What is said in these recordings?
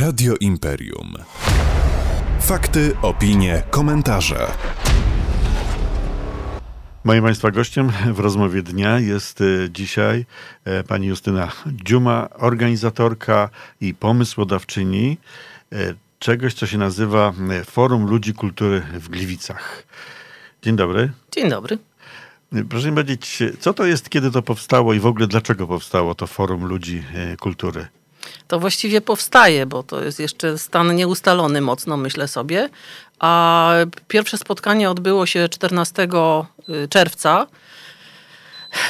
Radio Imperium. Fakty, opinie, komentarze. Moim Państwa gościem w rozmowie dnia jest e, dzisiaj e, pani Justyna Dziuma, organizatorka i pomysłodawczyni e, czegoś, co się nazywa Forum Ludzi Kultury w Gliwicach. Dzień dobry. Dzień dobry. Proszę mi powiedzieć, co to jest, kiedy to powstało i w ogóle dlaczego powstało to Forum Ludzi Kultury? To właściwie powstaje, bo to jest jeszcze stan nieustalony mocno, myślę sobie. A pierwsze spotkanie odbyło się 14 y, czerwca.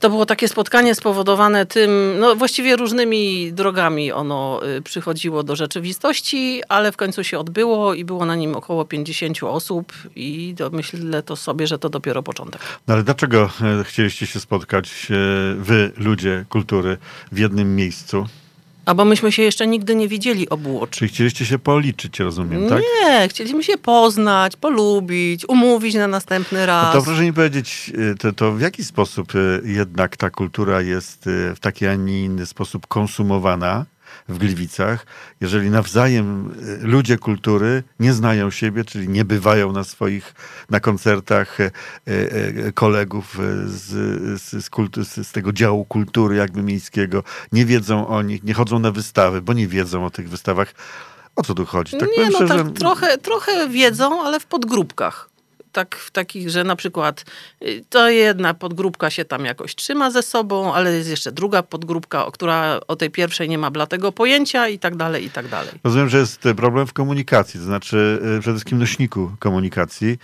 To było takie spotkanie spowodowane tym, no właściwie różnymi drogami ono y, przychodziło do rzeczywistości, ale w końcu się odbyło i było na nim około 50 osób i myślę to sobie, że to dopiero początek. No ale dlaczego e, chcieliście się spotkać, e, wy, ludzie kultury, w jednym miejscu? A bo myśmy się jeszcze nigdy nie widzieli obu Czy chcieliście się policzyć, rozumiem, tak? Nie, chcieliśmy się poznać, polubić, umówić na następny raz. No to proszę mi powiedzieć, y, to, to w jaki sposób y, jednak ta kultura jest y, w taki, a nie inny sposób konsumowana? W Gliwicach, jeżeli nawzajem e, ludzie kultury nie znają siebie, czyli nie bywają na swoich, na koncertach e, e, kolegów z, z, z, kultu, z, tego działu kultury jakby miejskiego, nie wiedzą o nich, nie chodzą na wystawy, bo nie wiedzą o tych wystawach. O co tu chodzi? Tak nie, no tak, trochę, trochę wiedzą, ale w podgrupkach tak, takich, że na przykład y, to jedna podgrupka się tam jakoś trzyma ze sobą, ale jest jeszcze druga podgrupka, która o tej pierwszej nie ma blatego pojęcia i tak dalej, i tak dalej. Rozumiem, że jest problem w komunikacji, to znaczy y, przede wszystkim nośniku komunikacji.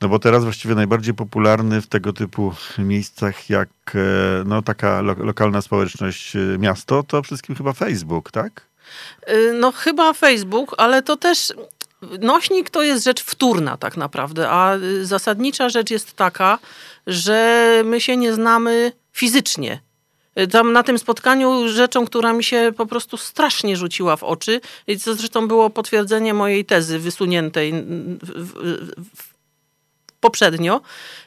No bo teraz właściwie najbardziej popularny w tego typu miejscach jak e, no, taka lo lokalna społeczność y, miasto, to przede wszystkim chyba Facebook, tak? No chyba Facebook, ale to też Nośnik to jest rzecz wtórna tak naprawdę, a zasadnicza rzecz jest taka, że my się nie znamy fizycznie. Tam na tym spotkaniu rzeczą, która mi się po prostu strasznie rzuciła w oczy, i co zresztą było potwierdzenie mojej tezy wysuniętej poprzednio,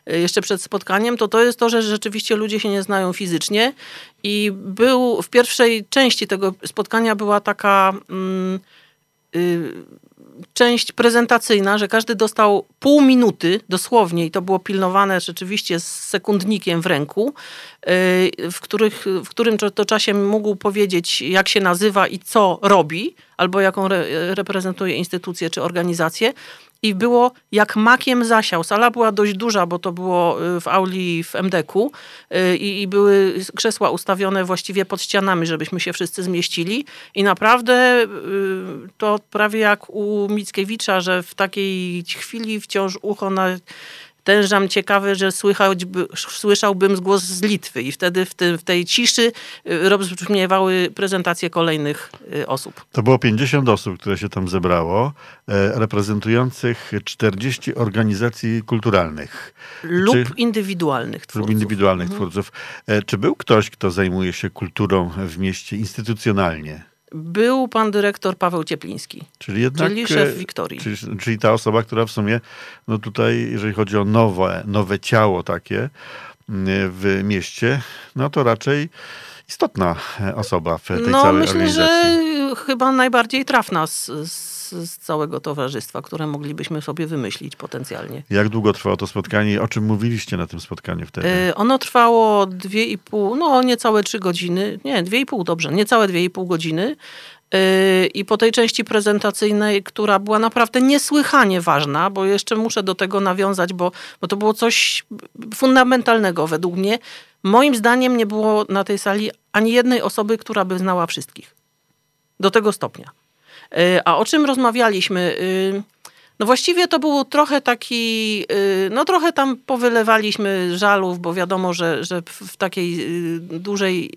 jeszcze przed spotkaniem, to to jest to, że rzeczywiście ludzie się nie znają fizycznie i był w pierwszej części tego spotkania była taka... Mm, y, część prezentacyjna, że każdy dostał pół minuty dosłownie i to było pilnowane rzeczywiście z sekundnikiem w ręku, y, w, których, w którym to czasie mógł powiedzieć, jak się nazywa i co robi, albo jaką re, reprezentuje instytucję czy organizację i było jak makiem zasiał. Sala była dość duża, bo to było y, w auli w MDK-u y, i, i były krzesła ustawione właściwie pod ścianami, żebyśmy się wszyscy zmieścili. I naprawdę y, to prawie jak u Mickiewicza, że w takiej chwili wciąż ucho na tężam ciekawy, że słychałby, słyszałbym głos z Litwy i wtedy w, tym, w tej ciszy y, rozbrzmiewały prezentacje kolejnych y, osób. To było 50 osób, które się tam zebrało, e, reprezentujących 40 organizacji kulturalnych. Lub Czy, indywidualnych twórców. Lub indywidualnych mhm. twórców. E, czy był ktoś, kto zajmuje się kulturą w mieście instytucjonalnie? Był pan dyrektor Paweł Ciepliński, czyli, jednak, czyli szef e, Wiktorii. Czyli, czyli, ta osoba, która w sumie, no tutaj, jeżeli chodzi o nowe, nowe ciało takie mm, w mieście, no to raczej istotna osoba w tej no, całej myślę, organizacji. myślę, że chyba najbardziej trafna z, z z całego towarzystwa, które moglibyśmy sobie wymyślić potencjalnie. Jak długo trwało to spotkanie i o czym mówiliście na tym spotkaniu wtedy? Yy, ono trwało dwie i pół, no niecałe trzy godziny, nie, dwie i pół, dobrze, niecałe dwie i pół godziny. Yy, I po tej części prezentacyjnej, która była naprawdę niesłychanie ważna, bo jeszcze muszę do tego nawiązać, bo, bo to było coś fundamentalnego według mnie. Moim zdaniem nie było na tej sali ani jednej osoby, która by znała wszystkich. Do tego stopnia. Y, a o czym rozmawialiśmy? No właściwie to był trochę taki, y, no trochę tam powylewaliśmy żalów, bo wiadomo, że, że w takiej y, dużej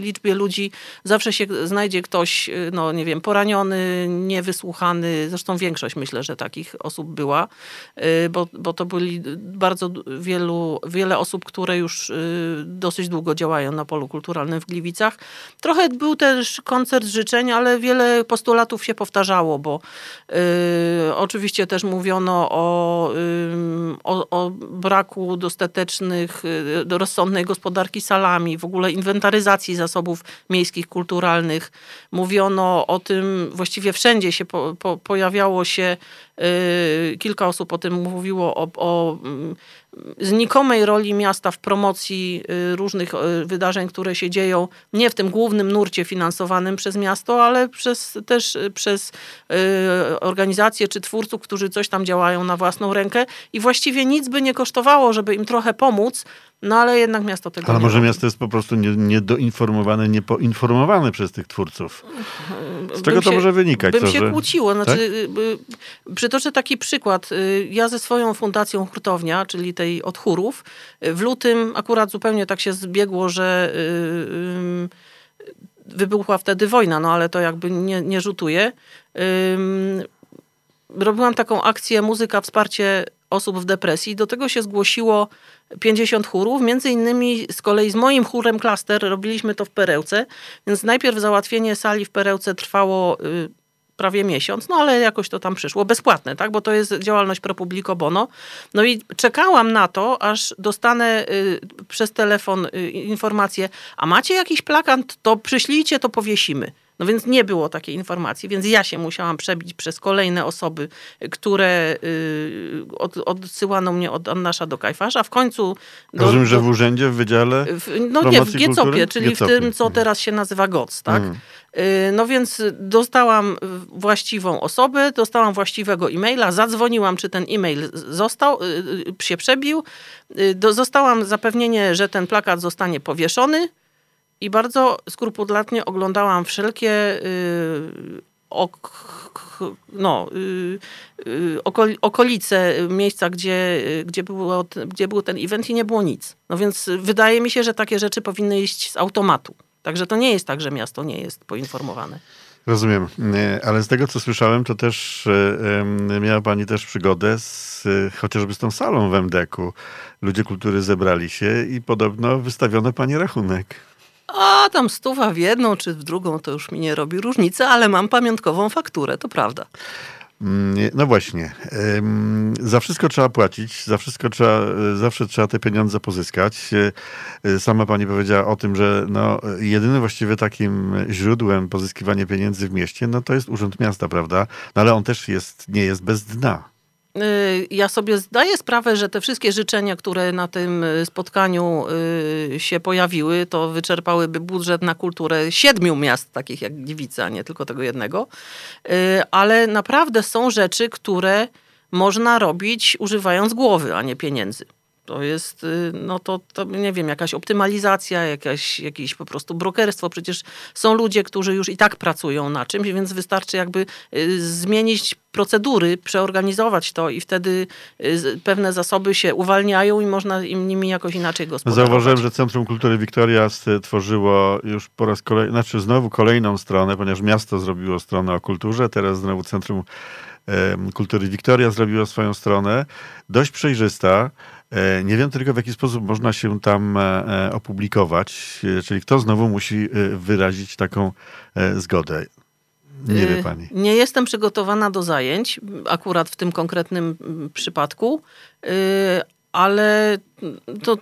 liczbie ludzi zawsze się znajdzie ktoś, y, no nie wiem, poraniony, niewysłuchany. Zresztą większość myślę, że takich osób była, bo, bo to byli bardzo wielu, wiele osób, które już dosyć długo działają na polu kulturalnym w Gliwicach. Trochę był też koncert życzeń, ale wiele postulatów się powtarzało, bo oczywiście oczywiście też mówiono o, o, o braku dostatecznych, y, rozsądnej gospodarki salami, w ogóle inwentaryzacji zasobów miejskich, kulturalnych. Mówiono o tym, właściwie wszędzie się po, po, pojawiało się, kilka osób o tym mówiło, o, o znikomej roli miasta w promocji y, różnych y, wydarzeń, które się dzieją nie w tym głównym nurcie finansowanym przez miasto, ale przez, też y, przez organizacje czy twórców, którzy coś tam działają na własną rękę. I właściwie nic by nie kosztowało, żeby im trochę pomóc, no ale jednak miasto tego ale nie może robi. miasto jest po prostu niedoinformowane, nie niepoinformowane przez tych twórców. Z czego Bym to się- może wynikać? Bym to, się że... kłóciło. Znaczy, Tak? y, y, Przytoczę taki przykład. Y, Ja ze swoją fundacją Hurtownia, czyli tej od chórów, w lutym akurat zupełnie tak się zbiegło, że wybuchła wtedy wojna, no ale to jakby nie, nie rzutuje. Robiłam taką akcję Muzyka Wsparcie Osób w Depresji. Do tego się zgłosiło 50 chórów. Między innymi z kolei z moim chórem Klaster robiliśmy to w Perełce. Więc najpierw załatwienie sali w Perełce trwało y, prawie miesiąc, no ale jakoś to tam przyszło. Bezpłatne, tak? Bo to jest działalność pro publico bono. No i czekałam na to, aż dostanę y, przez telefon y, informację, a macie jakiś plakat, to przyślijcie, to powiesimy. No więc nie było takiej informacji, więc ja się musiałam przebić przez kolejne osoby, które y, od, odsyłano mnie od Annasza do Kajfarza. W końcu... Do, Rozumiem, że w urzędzie, w wydziale? w, no nie, w Giecopie, kultury? czyli Giecopie. w tym, co teraz się nazywa GOC, tak? Mhm. Y, No więc dostałam y, właściwą osobę, dostałam właściwego e-maila, zadzwoniłam, czy ten e-mail został, y, się przebił. Do, zostałam zapewnienie, że ten plakat zostanie powieszony i bardzo skrupulatnie oglądałam wszelkie y, ok, no, y, y, okoli- okolice miejsca, gdzie, gdzie, było, gdzie był ten event i nie było nic. No więc wydaje mi się, że takie rzeczy powinny iść z automatu. Także to nie jest tak, że miasto nie jest poinformowane. Rozumiem, ale z tego co słyszałem, to też e, miała pani też przygodę z, e, chociażby z tą salą w MDK-u. Ludzie kultury zebrali się i podobno wystawiono pani rachunek. A tam stuwa w jedną czy w drugą to już mi nie robi różnicy, ale mam pamiątkową fakturę, to prawda. Mm, No właśnie, za wszystko trzeba płacić, za wszystko trzeba, e, zawsze trzeba te pieniądze pozyskać. E, e, Sama pani powiedziała o tym, że no, jedynym właściwie takim źródłem pozyskiwania pieniędzy w mieście, no to jest Urząd Miasta, prawda? No ale on też jest, nie jest bez dna. Y, Ja sobie zdaję sprawę, że te wszystkie życzenia, które na tym y, spotkaniu y, się pojawiły, to wyczerpałyby budżet na kulturę siedmiu miast, takich jak Gliwice, a nie tylko tego jednego. Ale naprawdę są rzeczy, które można robić używając głowy, a nie pieniędzy. To jest, y, no to, to nie wiem, jakaś optymalizacja, jakaś, jakieś po prostu brokerstwo. Przecież są ludzie, którzy już i tak pracują na czymś, więc wystarczy jakby y, zmienić procedury, przeorganizować to i wtedy y, pewne zasoby się uwalniają i można im nimi jakoś inaczej gospodarować. Zauważyłem, że Centrum Kultury Wiktoria stworzyło już po raz kolejny, znaczy znowu kolejną stronę, ponieważ miasto zrobiło stronę o kulturze, teraz znowu Centrum Kultury Wiktoria zrobiło swoją stronę, dość przejrzysta. E, Nie wiem tylko, w jaki sposób można się tam e, e, opublikować, czyli kto znowu musi wyrazić taką zgodę. Nie wie pani. Nie jestem przygotowana do zajęć, akurat w tym konkretnym mm, przypadku, ale to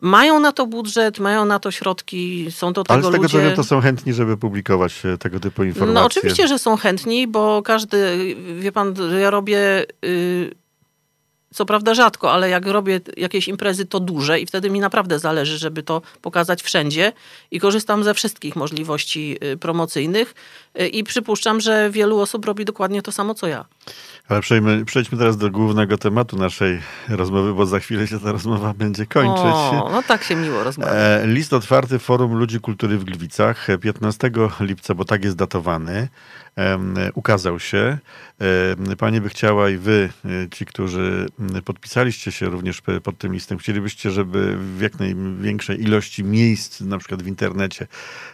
mają na to budżet, mają na to środki, są do Ale tego z tego co ludzie... wiem, to są chętni, żeby publikować tego typu informacje. No oczywiście, że są chętni, bo każdy, wie pan, ja robię, y, co prawda rzadko, ale jak robię jakieś imprezy, to duże i wtedy mi naprawdę zależy, żeby to pokazać wszędzie i korzystam ze wszystkich możliwości y, promocyjnych y, i przypuszczam, że wielu osób robi dokładnie to samo, co ja. Ale przejdźmy, przejdźmy teraz do głównego tematu naszej rozmowy, bo za chwilę się ta rozmowa będzie kończyć. O, no tak się miło rozmawia. E, List otwarty Forum Ludzi Kultury w Gliwicach e, 15 lipca, bo tak jest datowany, ukazał się. E, Pani by chciała i wy, e, ci, którzy podpisaliście się również pod tym listem, chcielibyście, żeby w jak największej ilości miejsc, na przykład w internecie,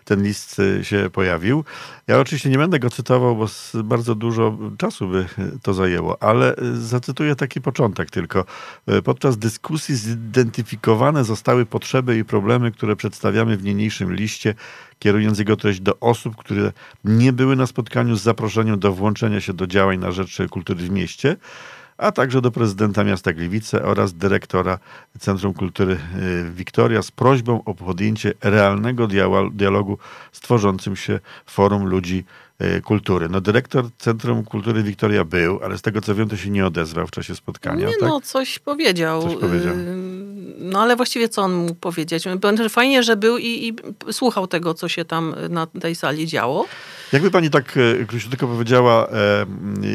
ten list e, się pojawił. Ja oczywiście nie będę go cytował, bo bardzo dużo czasu by to zajęło, ale zacytuję taki początek tylko. Podczas dyskusji zidentyfikowane zostały potrzeby i problemy, które przedstawiamy w niniejszym liście kierując jego treść do osób, które nie były na spotkaniu z zaproszeniem do włączenia się do działań na rzecz kultury w mieście, a także do prezydenta miasta Gliwice oraz dyrektora Centrum Kultury y, Wiktoria z prośbą o podjęcie realnego dialogu z tworzącym się forum ludzi y, kultury. No dyrektor Centrum Kultury Wiktoria był, ale z tego co wiem, to się nie odezwał w czasie spotkania. Nie tak? no, coś powiedział. Coś powiedział. No ale właściwie co on mógł powiedzieć? Fajnie, że był i, i słuchał tego, co się tam na tej sali działo. Jakby pani tak e, króciutko powiedziała, e,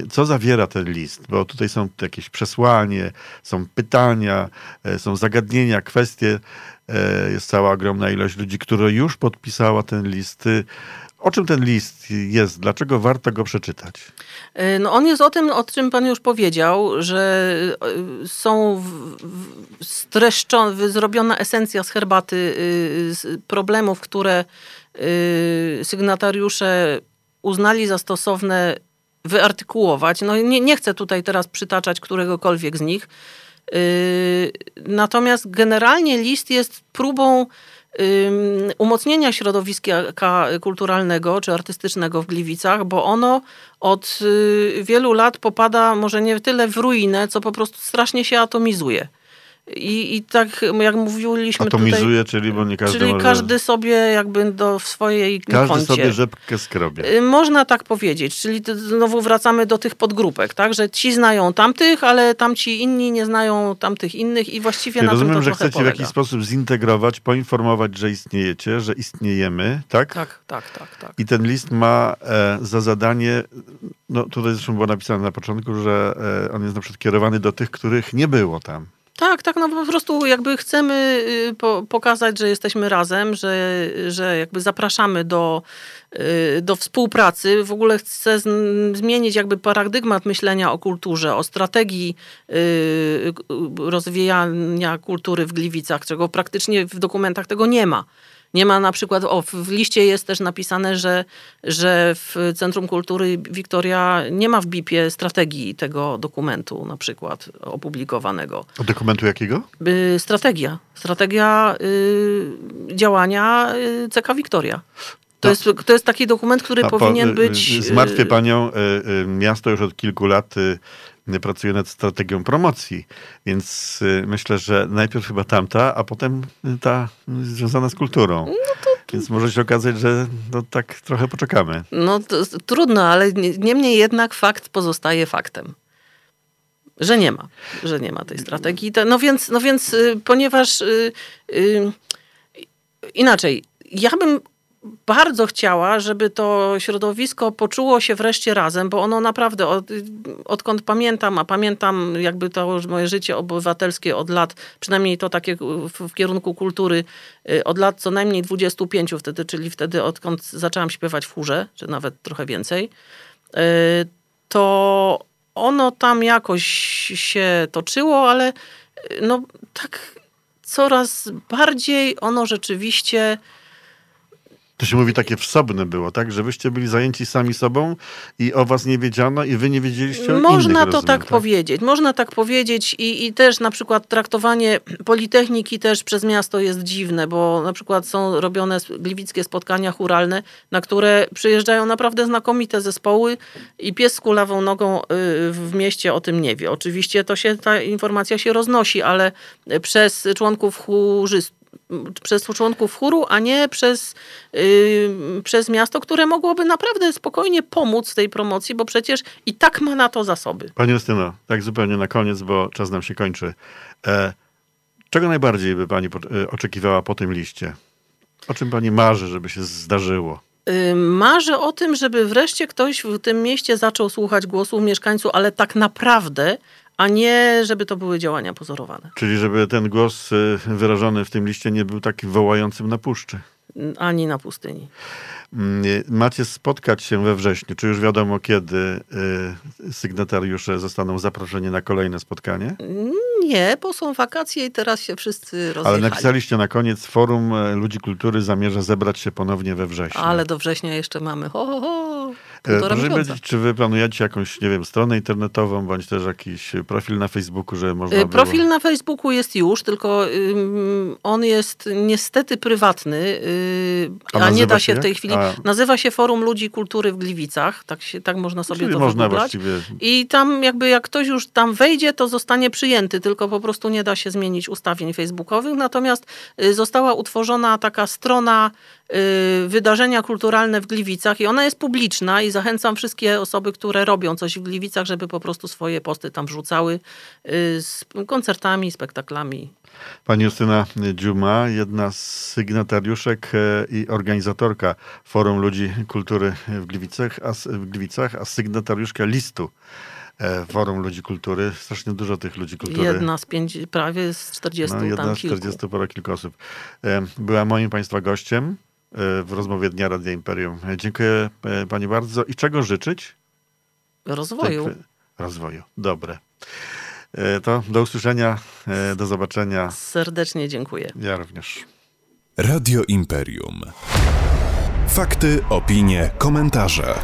co zawiera ten list? Bo tutaj są jakieś przesłanie, są pytania, e, są zagadnienia, kwestie. Jest cała ogromna ilość ludzi, która już podpisała ten list. O czym ten list jest? Dlaczego warto go przeczytać? No on jest o tym, o czym pan już powiedział, że są streszczone, zrobiona esencja z herbaty z problemów, które sygnatariusze uznali za stosowne wyartykułować. No nie, nie chcę tutaj teraz przytaczać któregokolwiek z nich. Yy, natomiast generalnie list jest próbą umocnienia środowiska kulturalnego czy artystycznego w Gliwicach, bo ono od y, wielu lat popada może nie tyle w ruinę, co po prostu strasznie się atomizuje. I, I tak jak mówiliśmy Atomizuje, tutaj, czyli bo nie każdy Czyli może... każdy sobie jakby do swojej Każdy koncie. sobie rzepkę skrobie. Y, można tak powiedzieć, czyli znowu wracamy do tych podgrupek, tak, że ci znają tamtych, ale tamci inni nie znają tamtych innych i właściwie czyli na rozumiem, tym to że chcecie polega. w jakiś sposób zintegrować, poinformować, że istniejecie, że istniejemy, tak? Tak, tak, tak. tak. I ten list ma e, za zadanie, no tutaj zresztą było napisane na początku, że e, on jest na przykład kierowany do tych, których nie było tam. Tak, tak, no po prostu jakby chcemy y, po, pokazać, że jesteśmy razem, że, że jakby zapraszamy do, y, do współpracy. W ogóle chcę zmienić jakby paradygmat myślenia o kulturze, o strategii y, rozwijania kultury w Gliwicach, czego praktycznie w dokumentach tego nie ma. Nie ma na przykład, o, w liście jest też napisane, że, że w Centrum Kultury Wiktoria nie ma w BIP-ie strategii tego dokumentu na przykład opublikowanego. Dokumentu jakiego? Y, strategia. Strategia y, działania y, CK Wiktoria. To, jest, to jest taki dokument, który A powinien po, y, być... Y, zmartwię panią, miasto już od kilku lat pracuje nad strategią promocji, więc y, myślę, że najpierw chyba tamta, a potem ta związana z kulturą. No to... Więc może się okazać, że no, tak trochę poczekamy. No to, trudno, ale niemniej jednak fakt pozostaje faktem. Że nie ma, że nie ma tej strategii. No więc, no więc y, ponieważ yy, yy, inaczej, ja bym bardzo chciała, żeby to środowisko poczuło się wreszcie razem, bo ono naprawdę, od, odkąd pamiętam, a pamiętam jakby to moje życie obywatelskie od lat, przynajmniej to takie w, w kierunku kultury, y, od lat co najmniej 25 wtedy, czyli wtedy odkąd zaczęłam śpiewać w chórze, czy nawet trochę więcej, y, to ono tam jakoś się toczyło, ale y, no tak coraz bardziej ono rzeczywiście to się mówi takie wsobne było, tak? Że wyście byli zajęci sami sobą i o was nie wiedziano i wy nie wiedzieliście o Można innych, to rozumiem, tak, tak, powiedzieć. Można tak powiedzieć i, i też na przykład traktowanie Politechniki też przez miasto jest dziwne, bo na przykład są robione gliwickie spotkania churalne, na które przyjeżdżają naprawdę znakomite zespoły i pies z kulawą nogą y, w mieście o tym nie wie. Oczywiście to się, ta informacja się roznosi, ale przez członków chórzystów przez członków chóru, a nie przez, yy, przez miasto, które mogłoby naprawdę spokojnie pomóc tej promocji, bo przecież i tak ma na to zasoby. Pani Justyno, tak zupełnie na koniec, bo czas nam się kończy. E, czego najbardziej by pani e, oczekiwała po tym liście? O czym pani marzy, żeby się zdarzyło? Y, marzę o tym, żeby wreszcie ktoś w tym mieście zaczął słuchać głosów mieszkańców, ale tak naprawdę a nie żeby to były działania pozorowane. Czyli żeby ten głos y, wyrażony w tym liście nie był taki wołającym na puszczy. Ani na pustyni. Mm, macie spotkać się we wrześniu. Czy już wiadomo, kiedy y, sygnatariusze zostaną zaproszeni na kolejne spotkanie? Nie, bo są wakacje i teraz się wszyscy rozjechali. Ale napisaliście na koniec, Forum Ludzi Kultury zamierza zebrać się ponownie we wrześniu. Ale do września jeszcze mamy. Ho, ho, ho. Półtora Proszę miesiąca. powiedzieć, czy wy planujecie jakąś, nie wiem, stronę internetową, bądź też jakiś profil na Facebooku, że można Y, było... Profil na Facebooku jest już, tylko on jest niestety prywatny, y, A a, nie da się w tej chwili. A. Nazywa się Forum Ludzi Kultury w Gliwicach, tak, się, tak można sobie Czyli to można właściwie... I tam jakby jak ktoś już tam wejdzie, to zostanie przyjęty, tylko po prostu nie da się zmienić ustawień facebookowych. Natomiast y, została utworzona taka strona y, wydarzenia kulturalne w Gliwicach i ona jest publiczna i zachęcam wszystkie osoby, które robią coś w Gliwicach, żeby po prostu swoje posty tam wrzucały y, z koncertami, spektaklami. Pani Justyna Dziuma, jedna z sygnatariuszek e, i organizatorka Forum Ludzi Kultury w Gliwicach, a, w Gliwicach, a sygnatariuszka listu e, Forum Ludzi Kultury. Strasznie dużo tych ludzi kultury. Jedna z pięć, prawie z 40 no, jedna tam z kilku. 40 parę kilku osób. E, Była moim Państwa gościem w rozmowie Dnia Radia Imperium. E, Dziękuję e, Pani bardzo. I czego życzyć? Rozwoju. Dziękuję. Rozwoju. Dobre. E, To do usłyszenia, e, do zobaczenia. Serdecznie dziękuję. Ja również. Radio Imperium. Fakty, opinie, komentarze.